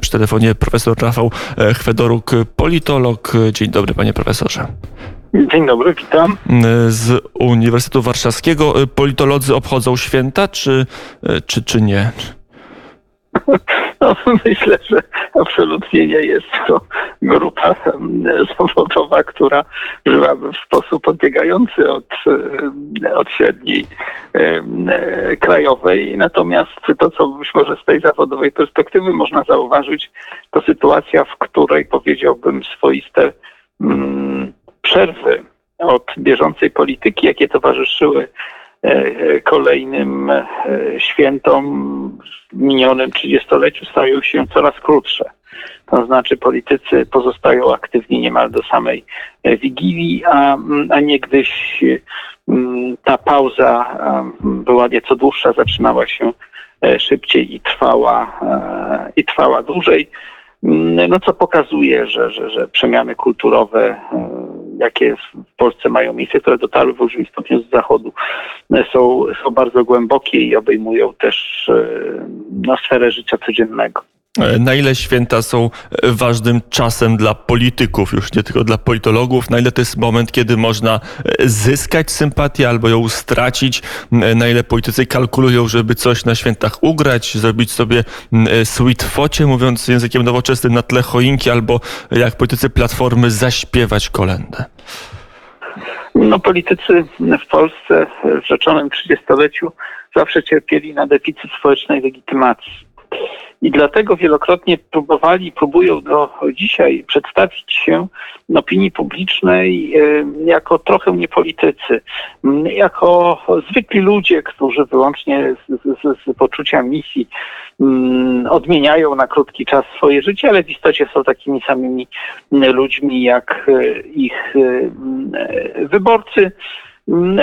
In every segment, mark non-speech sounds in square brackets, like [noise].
Przy telefonie profesor Rafał e, Chwedoruk, politolog. Dzień dobry, panie profesorze. Dzień dobry, witam. Z Uniwersytetu Warszawskiego politolodzy obchodzą święta, czy, czy, czy nie? [laughs] No, [laughs] myślę, że absolutnie nie jest to grupa zawodowa, która żyłaby w sposób odbiegający od, od średniej krajowej. Natomiast to, co być może z tej zawodowej perspektywy można zauważyć, to sytuacja, w której powiedziałbym swoiste mm, przerwy od bieżącej polityki, jakie towarzyszyły kolejnym e, świętom w minionym trzydziestoleciu stają się coraz krótsze. To znaczy politycy pozostają aktywni niemal do samej e, Wigilii, a, a niegdyś ta pauza była nieco dłuższa, zaczynała się szybciej i trwała, i trwała dłużej. No co pokazuje, że, że, że przemiany kulturowe jakie w Polsce mają miejsce, które dotarły w olbrzymim stopniu z zachodu, są, są bardzo głębokie i obejmują też e, no, sferę życia codziennego. Na ile święta są ważnym czasem dla polityków, już nie tylko dla politologów? Na ile to jest moment, kiedy można zyskać sympatię albo ją stracić? Na ile politycy kalkulują, żeby coś na świętach ugrać, zrobić sobie sweet focie, mówiąc językiem nowoczesnym, na tle choinki, albo jak politycy Platformy zaśpiewać kolendę? No, politycy w Polsce w rzeczonym trzydziestoleciu zawsze cierpieli na deficyt społecznej legitymacji i dlatego wielokrotnie próbowali, próbują do dzisiaj przedstawić się opinii publicznej e, jako trochę niepolitycy, jako zwykli ludzie, którzy wyłącznie z, z, z poczucia misji odmieniają na krótki czas swoje życie, ale w istocie są takimi samymi ludźmi jak e, ich e, wyborcy.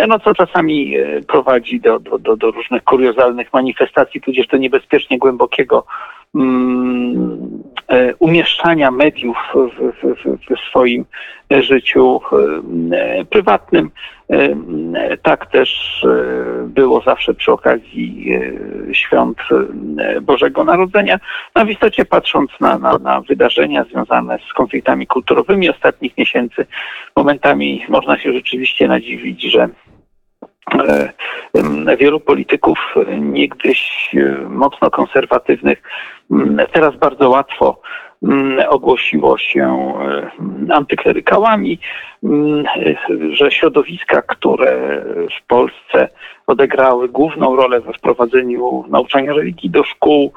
No co czasami prowadzi do, do, do, do różnych kuriozalnych manifestacji, tudzież do niebezpiecznie głębokiego Mm, e, umieszczania mediów w, w, w, swoim życiu e, prywatnym. E, tak też było zawsze przy okazji świąt Bożego Narodzenia. No w istocie patrząc na, na, na wydarzenia związane z konfliktami kulturowymi ostatnich miesięcy, momentami można się rzeczywiście nadziwić, że wielu polityków niegdyś mocno konserwatywnych teraz bardzo łatwo ogłosiło się antyklerykałami, że środowiska, które w Polsce odegrały główną rolę we wprowadzeniu nauczania religii do szkół,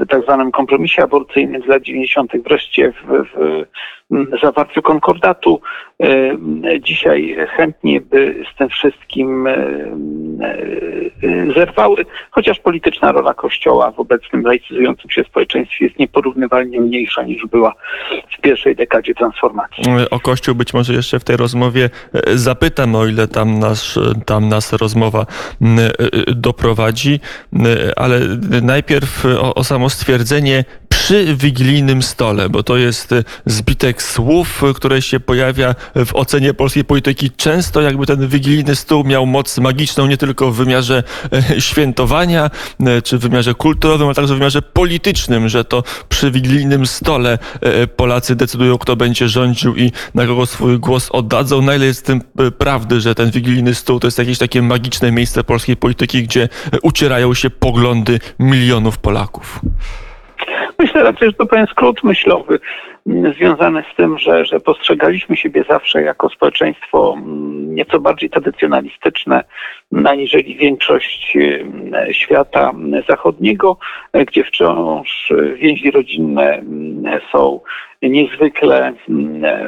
w tak zwanym kompromisie aborcyjnym z lat 90., wreszcie w, w zawarciu konkordatu. Dzisiaj chętnie by z tym wszystkim zerwały, chociaż polityczna rola Kościoła w obecnym laicyzującym się społeczeństwie jest nieporównywalnie mniejsza niż była w pierwszej dekadzie transformacji. O Kościół być może jeszcze w tej rozmowie zapytam, o ile tam nas, tam nas rozmowa doprowadzi, ale najpierw o, o samo stwierdzenie przy wigilijnym stole, bo to jest e, zbitek słów, które się pojawia w ocenie polskiej polityki często, jakby ten wigilijny stół miał moc magiczną nie tylko w wymiarze e, świętowania, e, czy w wymiarze kulturowym, ale także w wymiarze politycznym, że to przy wigilijnym stole Polacy decydują, kto będzie rządził i na kogo swój głos oddadzą. Na ile jest tym prawdy, że ten wigilijny stół to jest jakieś takie magiczne miejsce polskiej polityki, gdzie ucierają się poglądy milionów Polaków? Myślę raczej, że to pewien skrót myślowy mm, związany z tym, że, że postrzegaliśmy siebie zawsze jako społeczeństwo mm, nieco bardziej tradycjonalistyczne, aniżeli większość mm, świata zachodniego, gdzie wciąż więzi rodzinne są niezwykle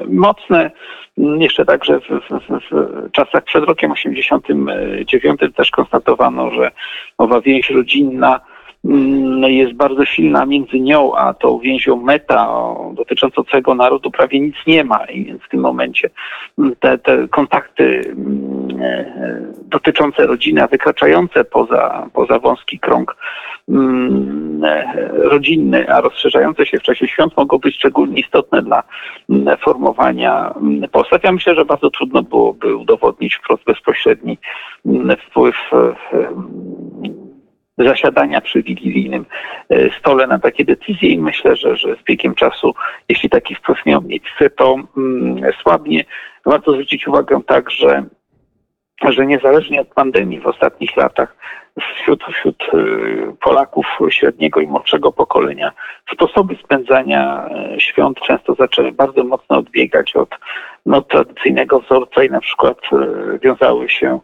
mocne. Jeszcze także w, w, w, czasach przed rokiem 89 też konstatowano, że mowa więź rodzinna jest bardzo silna między nią a tą więzią meta dotyczącą całego narodu prawie nic nie ma i w tym momencie mm, te, te kontakty mm, e, dotyczące rodziny, a wykraczające poza, poza wąski krąg e, rodzinny, a rozszerzające się w czasie świąt mogą być szczególnie istotne dla formowania postaw. Ja myślę, że bardzo trudno byłoby udowodnić wprost bezpośredni wpływ zasiadania przy wigilijnym stole na takie decyzje i myślę, że, że z biegiem czasu, jeśli taki wpływ miał miejsce, to mm, słabnie. Warto zwrócić uwagę także, że niezależnie od pandemii w ostatnich latach wśród, wśród y, Polaków średniego i młodszego pokolenia sposoby spędzania y, świąt często zaczęły bardzo mocno odbiegać od no, tradycyjnego wzorca i na przykład wiązały się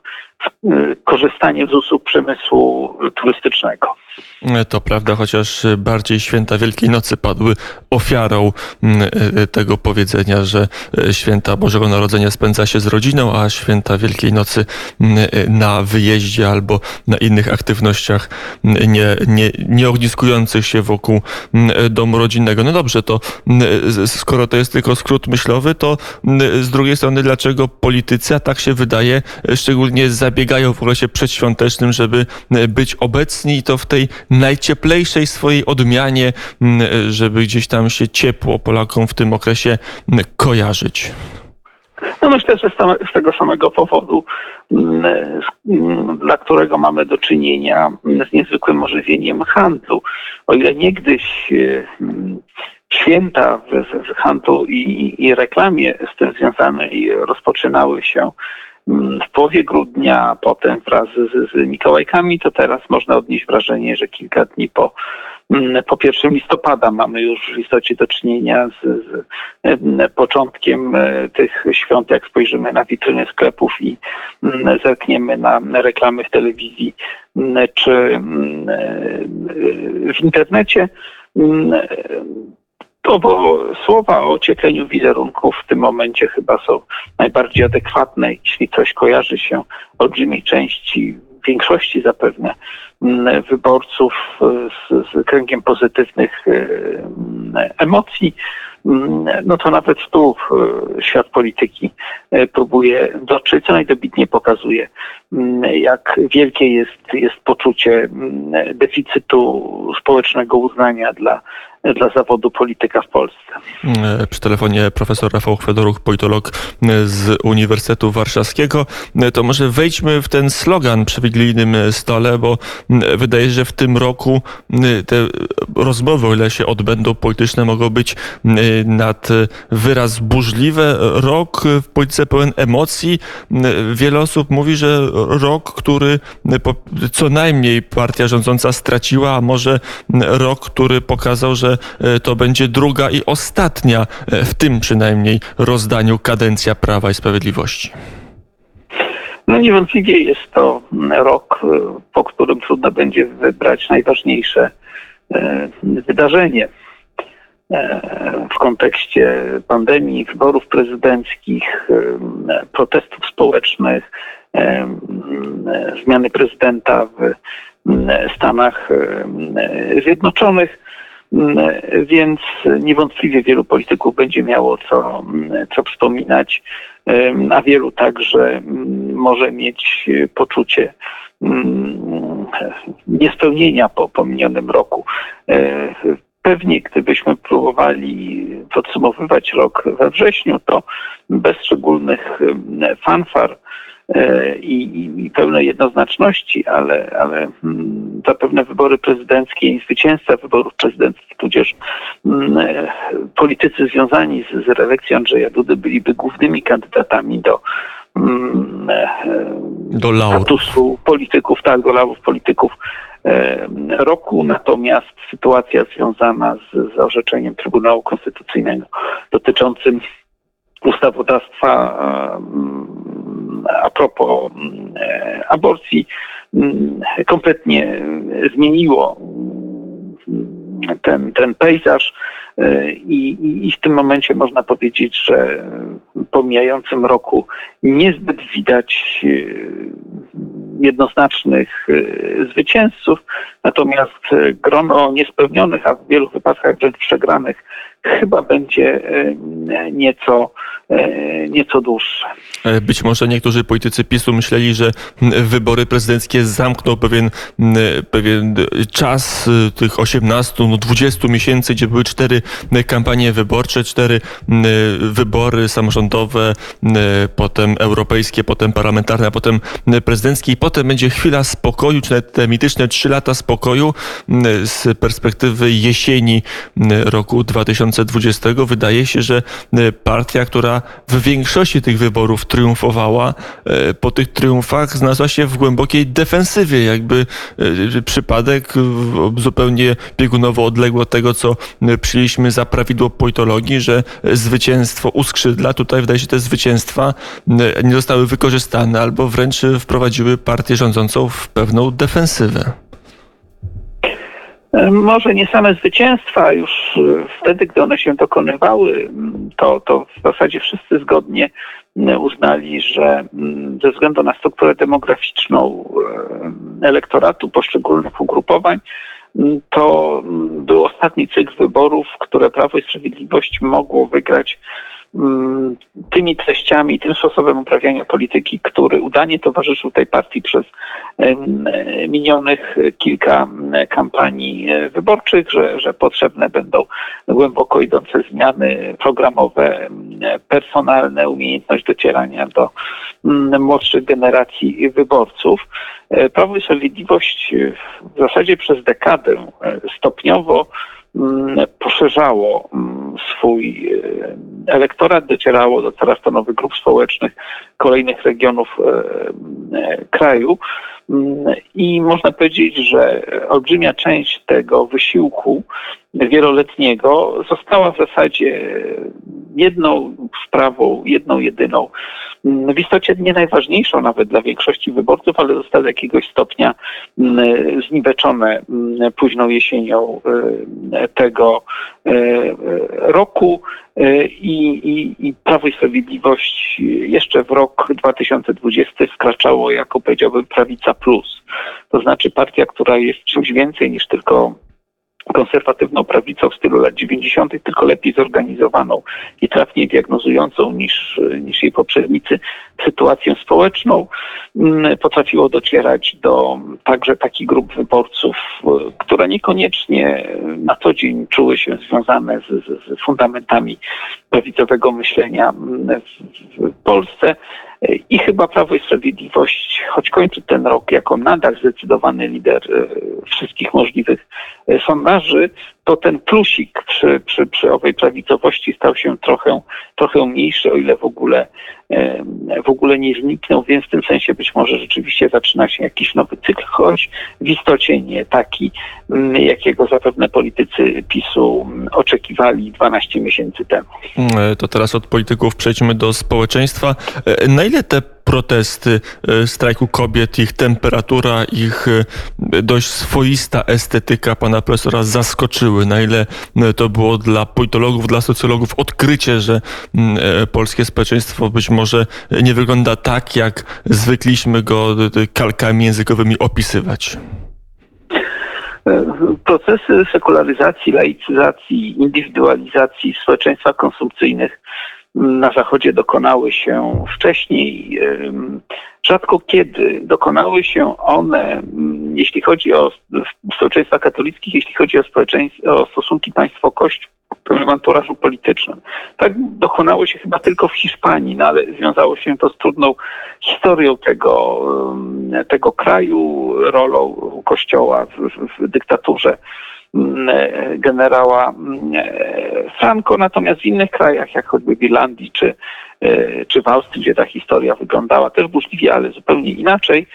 z korzystaniem z usług przemysłu turystycznego. To prawda, chociaż bardziej święta Wielkiej Nocy padły ofiarą mm, e, tego powiedzenia, że e, święta Bożego Narodzenia spędza się z rodziną, a święta Wielkiej Nocy mm, e, na wyjeździe albo na innych aktywnościach mm, nie, nie, nie ogniskujących się wokół domu rodzinnego. No dobrze, to skoro to jest tylko skrót myślowy, to z drugiej strony, dlaczego politycy, a tak się wydaje, szczególnie zabiegają w okresie przedświątecznym, żeby być obecni i to w tej najcieplejszej swojej odmianie, mm, żeby gdzieś tam się ciepło Polakom w tym okresie mm, kojarzyć? No myślę, że z tego samego powodu, mm, dla którego mamy do czynienia z niezwykłym ożywieniem handlu. O ile niegdyś święta w, handlu i, reklamie z tym związane rozpoczynały się w połowie grudnia, potem wraz z, z Mikołajkami, to teraz można odnieść wrażenie, że kilka dni po, mm, po 1 listopada mamy już w istocie do czynienia z, z początkiem e, tych świąt, jak spojrzymy na witryny sklepów i mm, zerkniemy na reklamy w telewizji mm, czy w internecie to bo słowa o ociepleniu wizerunku w tym momencie chyba są najbardziej adekwatne, jeśli coś kojarzy się olbrzymiej części, większości zapewne mm, wyborców z, z kręgiem pozytywnych e, emocji, mm, no to nawet tu e, świat polityki próbuje dotrzeć, co najdobitnie pokazuje, mm, jak wielkie jest, jest poczucie deficytu społecznego uznania dla dla zawodu polityka w Polsce. E, przy telefonie profesor Rafał Chwedoruch, politolog e, z Uniwersytetu Warszawskiego. E, to może wejdźmy w ten slogan przy wigilijnym stole, bo wydaje się, że w tym roku te rozmowy, o ile się odbędą polityczne, mogą być nad wyraz burzliwe. Rok w polityce pełen emocji. Wiele osób mówi, że rok, który co najmniej partia rządząca straciła, a może rok, który pokazał, że E, to będzie druga i ostatnia, e, w tym przynajmniej rozdaniu kadencja Prawa i Sprawiedliwości. No niewątpliwie jest to rok, e, po którym trudno będzie wybrać najważniejsze wydarzenie w kontekście pandemii, wyborów prezydenckich, protestów społecznych, zmiany prezydenta w Stanach Zjednoczonych. Mm, więc niewątpliwie wielu polityków będzie miało co, mm, co wspominać, a wielu także mm, może mieć poczucie niespełnienia po, po minionym roku. E, pewnie gdybyśmy próbowali podsumowywać rok we wrześniu, to bez szczególnych fanfar i, i pełnej jednoznaczności, ale, ale mm, zapewne wybory prezydenckie i zwycięzca wyborów prezydenckich, tudzież mm, e, politycy związani z, z reelekcją Andrzeja Dudy byliby głównymi kandydatami do mm, e, do statusu polityków, tak, do laurów polityków roku. Natomiast sytuacja związana z, z orzeczeniem Trybunału Konstytucyjnego dotyczącym ustawodawstwa a propos mm, e, aborcji mm, kompletnie zmieniło mm, ten, ten pejzaż e, I, i, i, w tym momencie można powiedzieć, że po mijającym roku niezbyt widać e, jednoznacznych zwycięzców, natomiast grono niespełnionych, a w wielu wypadkach wręcz przegranych chyba będzie nieco, nieco dłuższe. Być może niektórzy politycy PiSu myśleli, że wybory prezydenckie zamkną pewien, pewien czas tych 18, no 20 miesięcy, gdzie były cztery kampanie wyborcze, cztery wybory samorządowe, potem europejskie, potem parlamentarne, a potem prezydenckie i potem będzie chwila spokoju, czy nawet te mityczne trzy lata spokoju z perspektywy jesieni roku 2020. Wydaje się, że partia, która w większości tych wyborów triumfowała, po tych triumfach znalazła się w głębokiej defensywie, jakby przypadek zupełnie biegunowo odległy od tego, co przyjęliśmy za prawidło politologii, że zwycięstwo u skrzydla, tutaj wydaje się, te zwycięstwa nie zostały wykorzystane albo wręcz wprowadziły partię rządzącą w pewną defensywę. Może nie same zwycięstwa, już wtedy, gdy one się dokonywały, to, to w zasadzie wszyscy zgodnie uznali, że ze względu na strukturę demograficzną elektoratu poszczególnych ugrupowań, to był ostatni cykl wyborów, które Prawo i Sprawiedliwość mogło wygrać mm, tymi treściami, tym sposobem uprawiania polityki, który udanie towarzyszył tej partii przez minionych kilka kampanii wyborczych, że, że potrzebne będą głęboko idące zmiany programowe, personalne, umiejętność docierania do młodszych generacji wyborców. E, Prawo i Sprawiedliwość w zasadzie przez dekadę e, stopniowo mm, poszerzało mm, swój e, elektorat, docierało do coraz to nowych grup społecznych kolejnych regionów kraju. Mm, I można powiedzieć, że olbrzymia część tego wysiłku wieloletniego została w zasadzie jedną sprawą, jedną, jedyną, mm, w istocie nie najważniejszą nawet dla większości wyborców, ale została do jakiegoś stopnia mm, zniweczone mm, późną jesienią y, tego y, roku. Y, I, i, I Prawo i Sprawiedliwość jeszcze w rok 2020 wkraczało jako powiedziałbym prawica plus. To znaczy partia, która jest czymś więcej niż tylko konserwatywną prawicą w stylu lat 90., tylko lepiej zorganizowaną i trafniej diagnozującą niż, niż jej poprzednicy sytuację społeczną, mm, potrafiło docierać do także takich grup wyborców, które niekoniecznie na co dzień czuły się związane z, z, fundamentami prawicowego myślenia w Polsce. I chyba Prawo i Sprawiedliwość, choć kończy ten rok jako nadal zdecydowany lider e, wszystkich możliwych e, sondaży, to ten plusik przy, przy, przy owej prawicowości stał się trochę, trochę mniejszy, o ile w ogóle, w ogóle nie zniknął, więc w tym sensie być może rzeczywiście zaczyna się jakiś nowy cykl, choć w istocie nie taki, jakiego zapewne politycy PiSu oczekiwali 12 miesięcy temu. E, to teraz od polityków przejdźmy do społeczeństwa. E, na ile te protesty e, strajku kobiet, ich temperatura, ich dość swoista estetyka pana profesora zaskoczyły? Na ile to było dla politologów, dla socjologów odkrycie, że mm, polskie społeczeństwo być może nie wygląda tak, jak zwykliśmy go kalkami językowymi opisywać? Procesy sekularyzacji, laicyzacji, indywidualizacji społeczeństwa konsumpcyjnych na Zachodzie dokonały się wcześniej. Rzadko kiedy dokonały się one, jeśli chodzi o społeczeństwa katolickich, jeśli chodzi o, o stosunki państwo-kościół pewnym anturażu politycznym. Tak dokonało się chyba tylko w Hiszpanii, no ale związało się to z trudną historią tego, tego kraju, rolą kościoła w, w, w dyktaturze generała Franco, natomiast w innych krajach, jak choćby w Irlandii czy, czy w Austrii, gdzie ta historia wyglądała też burzliwie, ale zupełnie inaczej,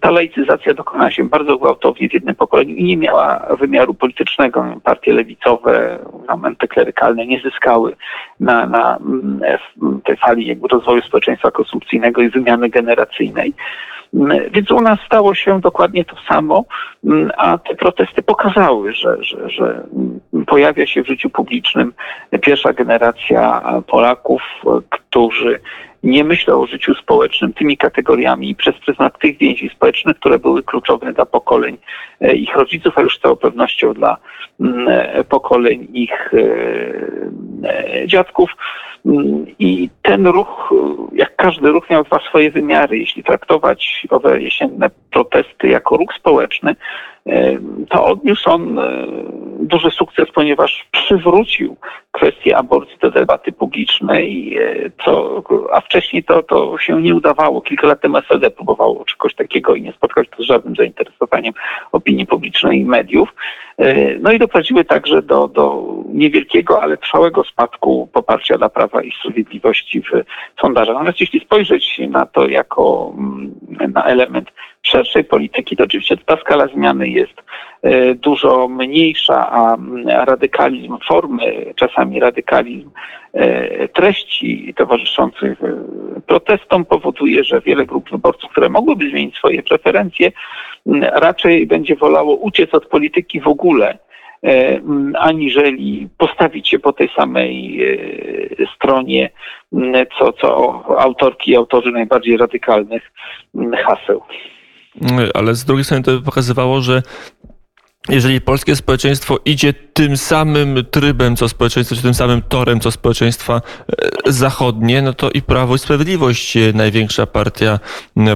ta laicyzacja dokonała się bardzo gwałtownie w jednym pokoleniu i nie miała wymiaru politycznego. Partie lewicowe, momenty klerykalne nie zyskały na, na tej fali jakby rozwoju społeczeństwa konsumpcyjnego i wymiany generacyjnej. Więc u nas stało się dokładnie to samo, a te protesty pokazały, że, że, że pojawia się w życiu publicznym pierwsza generacja Polaków, którzy nie myślał o życiu społecznym tymi kategoriami i przez pryzmat tych więzi społecznych, które były kluczowe dla pokoleń e, ich rodziców, a już z całą pewnością dla mm, e, pokoleń ich dziadków. Mm, I ten ruch, jak każdy ruch, miał dwa swoje wymiary. Jeśli traktować owe jesienne protesty jako ruch społeczny, to odniósł on duży sukces, ponieważ przywrócił kwestię aborcji do debaty publicznej, co, a wcześniej to, to się nie udawało. Kilka lat temu SLD próbowało czegoś takiego i nie spotkało się z żadnym zainteresowaniem opinii publicznej i mediów. No i doprowadziły także do, do niewielkiego, ale trwałego spadku poparcia dla Prawa i Sprawiedliwości w sondażach. Natomiast jeśli spojrzeć na to jako mm, na element szerszej polityki, to oczywiście ta skala zmiany jest e, dużo mniejsza, a radykalizm formy, czasami radykalizm e, treści towarzyszących e, protestom powoduje, że wiele grup wyborców, które mogłyby zmienić swoje preferencje, raczej będzie wolało uciec od polityki w ogóle aniżeli postawić się po tej samej stronie, co, co autorki i autorzy najbardziej radykalnych haseł. Ale z drugiej strony to pokazywało, że jeżeli polskie społeczeństwo idzie tym samym trybem, co społeczeństwo, czy tym samym torem, co społeczeństwa e, zachodnie, no to i Prawo i Sprawiedliwość, e, największa partia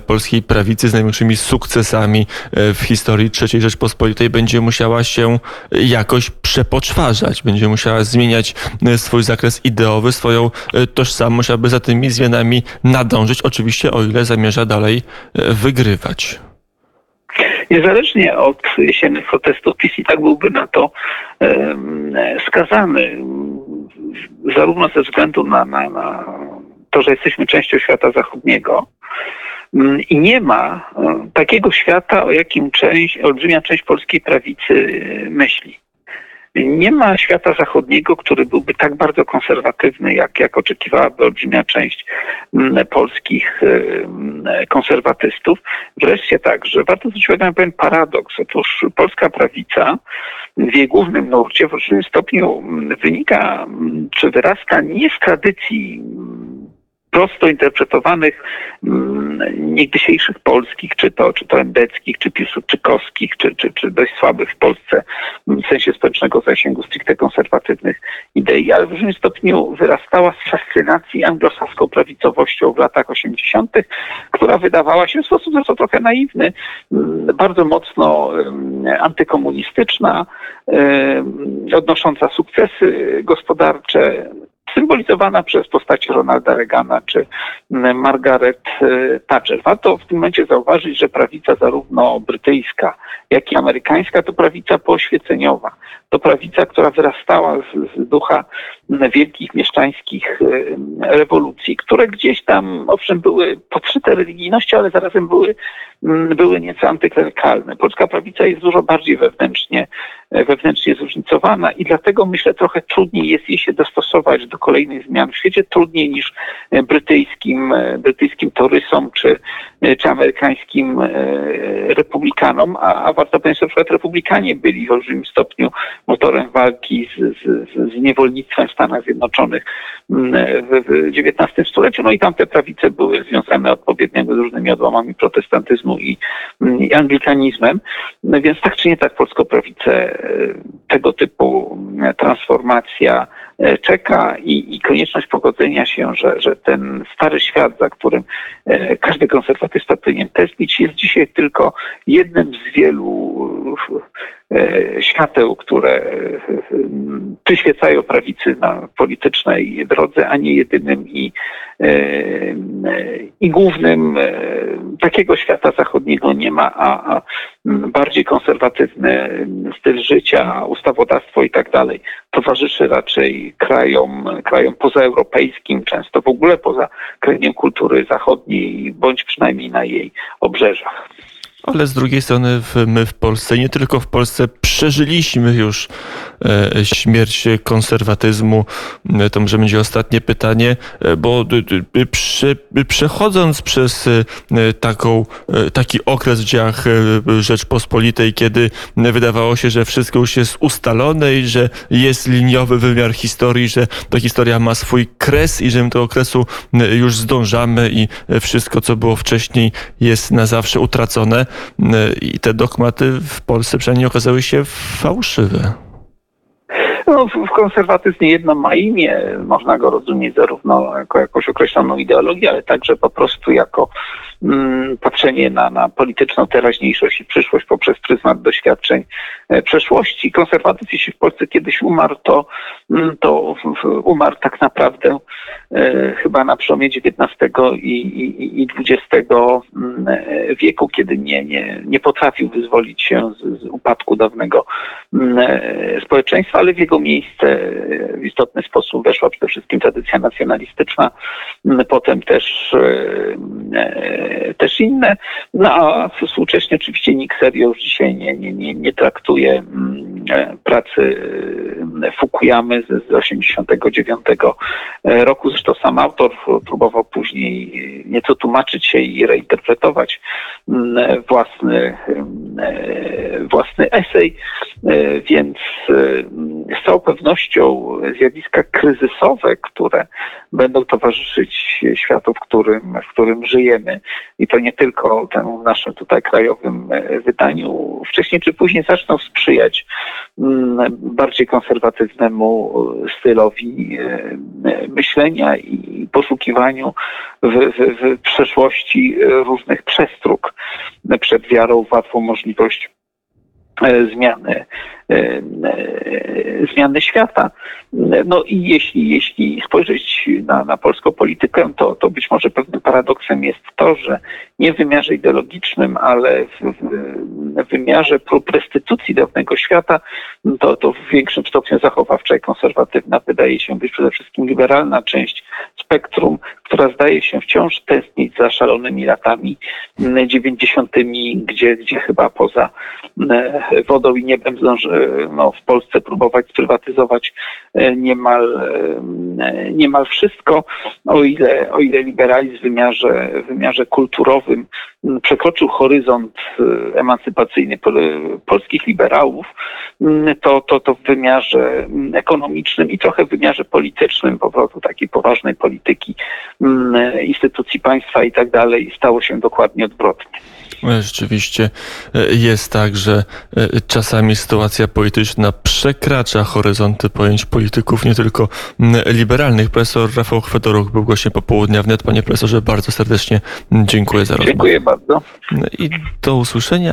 polskiej prawicy z największymi sukcesami e, w historii III Rzeczpospolitej, będzie musiała się jakoś przepoczwarzać, będzie musiała zmieniać swój zakres ideowy, swoją tożsamość, aby za tymi zmianami nadążyć, oczywiście o ile zamierza dalej wygrywać. Niezależnie od jesiennych protestów, PiS i tak byłby na to skazany, zarówno ze względu na, na, na to, że jesteśmy częścią świata zachodniego, mm, i nie ma e, takiego świata, o jakim część, olbrzymia część polskiej prawicy myśli. Nie ma świata zachodniego, który byłby tak bardzo konserwatywny, jak, jak oczekiwałaby olbrzymia część mm, polskich mm, konserwatystów. Wreszcie także warto zwrócić uwagę na pewien paradoks. Otóż polska prawica w jej głównym nurcie w różnym stopniu mm, wynika czy wyrasta nie z tradycji prosto interpretowanych mm, niegdysiejszych polskich, czy to, czy to endeckich, czy piłsudczykowskich, czy, czy, czy dość słabych w Polsce w sensie społecznego zasięgu stricte konserwatywnych idei, ale w różnym stopniu wyrastała z fascynacji anglosaską prawicowością w latach 80., która wydawała się w sposób zresztą trochę naiwny, mm, bardzo mocno mm, antykomunistyczna, odnosząca sukcesy gospodarcze, symbolizowana przez postacie Ronalda Reagana czy Margaret e, Thatcher. Warto w tym momencie zauważyć, że prawica zarówno brytyjska, jak i amerykańska to prawica pooświeceniowa. To prawica, która wyrastała z, z ducha wielkich mieszczańskich e, rewolucji, które gdzieś tam, owszem, były podszyte religijnością, ale zarazem były, były nieco antyklerykalne. Polska prawica jest dużo bardziej wewnętrznie, e, wewnętrznie zróżnicowana i dlatego myślę trochę trudniej jest jej się dostosować do kolejnych zmian w świecie, trudniej niż e, brytyjskim, brytyjskim torysom czy, czy amerykańskim republikanom, a, a warto powiedzieć, że na przykład republikanie byli w olbrzymim stopniu motorem walki z, z, z niewolnictwem w Stanach Zjednoczonych mm, w XIX stuleciu. No i tamte prawice były związane odpowiednio z różnymi odłamami protestantyzmu i, mm, i anglikanizmem. No więc tak czy nie tak polsko-prawice e, tego typu mm, transformacja e, czeka i, i, konieczność pogodzenia się, że, że ten stary świat, za którym e, każdy konserwatysta powinien tęsknić, jest dzisiaj tylko jednym z wielu świateł, które e, przyświecają prawicy na politycznej drodze, a nie jedynym i, e, i głównym. Takiego świata zachodniego nie ma, a, a bardziej konserwatywny styl życia, ustawodawstwo i tak dalej towarzyszy raczej krajom, krajom pozaeuropejskim, często w ogóle poza kręgiem kultury zachodniej, bądź przynajmniej na jej obrzeżach. Ale z drugiej strony w, my w Polsce, nie tylko w Polsce, przeżyliśmy już e, śmierć konserwatyzmu. E, To może będzie ostatnie pytanie, e, bo prze, przechodząc przez e, taką, taki okres w dziejach Rzeczpospolitej, kiedy wydawało się, że wszystko już jest ustalone i że jest liniowy wymiar historii, że ta historia ma swój kres i że my do okresu już zdążamy i wszystko, co było wcześniej jest na zawsze utracone i te dogmaty w Polsce przynajmniej okazały się fałszywe. No, w- konserwatyzm nie jedno ma imię. Można go rozumieć zarówno jako jakąś określoną ideologię, ale także po prostu jako mm, patrzenie na, na polityczną teraźniejszość i przyszłość poprzez pryzmat doświadczeń e, przeszłości. Konserwatyzm, jeśli w Polsce kiedyś umarł, to, mm, to umarł tak naprawdę e, chyba na przełomie XIX i, i, i XX mm, e, wieku, kiedy nie, nie, nie potrafił wyzwolić się z, z upadku dawnego mm, e, społeczeństwa, ale w jego miejsce e, w istotny sposób weszła przede wszystkim tradycja nacjonalistyczna, potem też, e, e, też inne. No a współcześnie oczywiście nikt serio już dzisiaj nie, nie, nie, nie traktuje e, pracy Fukuyamy z, z 89 roku. Zresztą sam autor próbował później nieco tłumaczyć się i reinterpretować własny, mm, własny esej, E, więc e, z całą pewnością zjawiska kryzysowe, które będą towarzyszyć światu, w którym, w którym żyjemy. I to nie tylko temu naszym tutaj krajowym e, wydaniu, wcześniej czy później zaczną sprzyjać mm, bardziej konserwatywnemu stylowi e, e, myślenia i poszukiwaniu w, w, w przeszłości e, różnych przestróg przed wiarą łatwą możliwość e, zmiany, zmiany świata. No i jeśli, jeśli spojrzeć na, na polską politykę, to, to być może pewnym paradoksem jest to, że nie w wymiarze ideologicznym, ale w, w, wymiarze prób restytucji dawnego świata, to, to w większym stopniu zachowawcza i konserwatywna wydaje się być przede wszystkim liberalna część spektrum, która zdaje się wciąż tęsknić za szalonymi latami 90., gdzie, gdzie chyba poza e, wodą i niebem zdąży no, w Polsce próbować sprywatyzować e, niemal, e, niemal wszystko, o ile, o ile liberalizm w wymiarze, w wymiarze kulturowym przekroczył horyzont e, emancypacyjny pol- polskich liberałów, to, to, to w wymiarze ekonomicznym i trochę w wymiarze politycznym, po prostu takiej poważnej polityki instytucji państwa i tak dalej, stało się dokładnie odwrotnie. E, Rzeczywiście e, jest tak, że e, czasami sytuacja polityczna przekracza horyzonty pojęć polityków, nie tylko liberalnych. Profesor Rafał Chwedoruk był gościem popołudnia wnet. Panie profesorze, bardzo serdecznie dziękuję za rozmowę. Dziękuję bardzo. I do usłyszenia.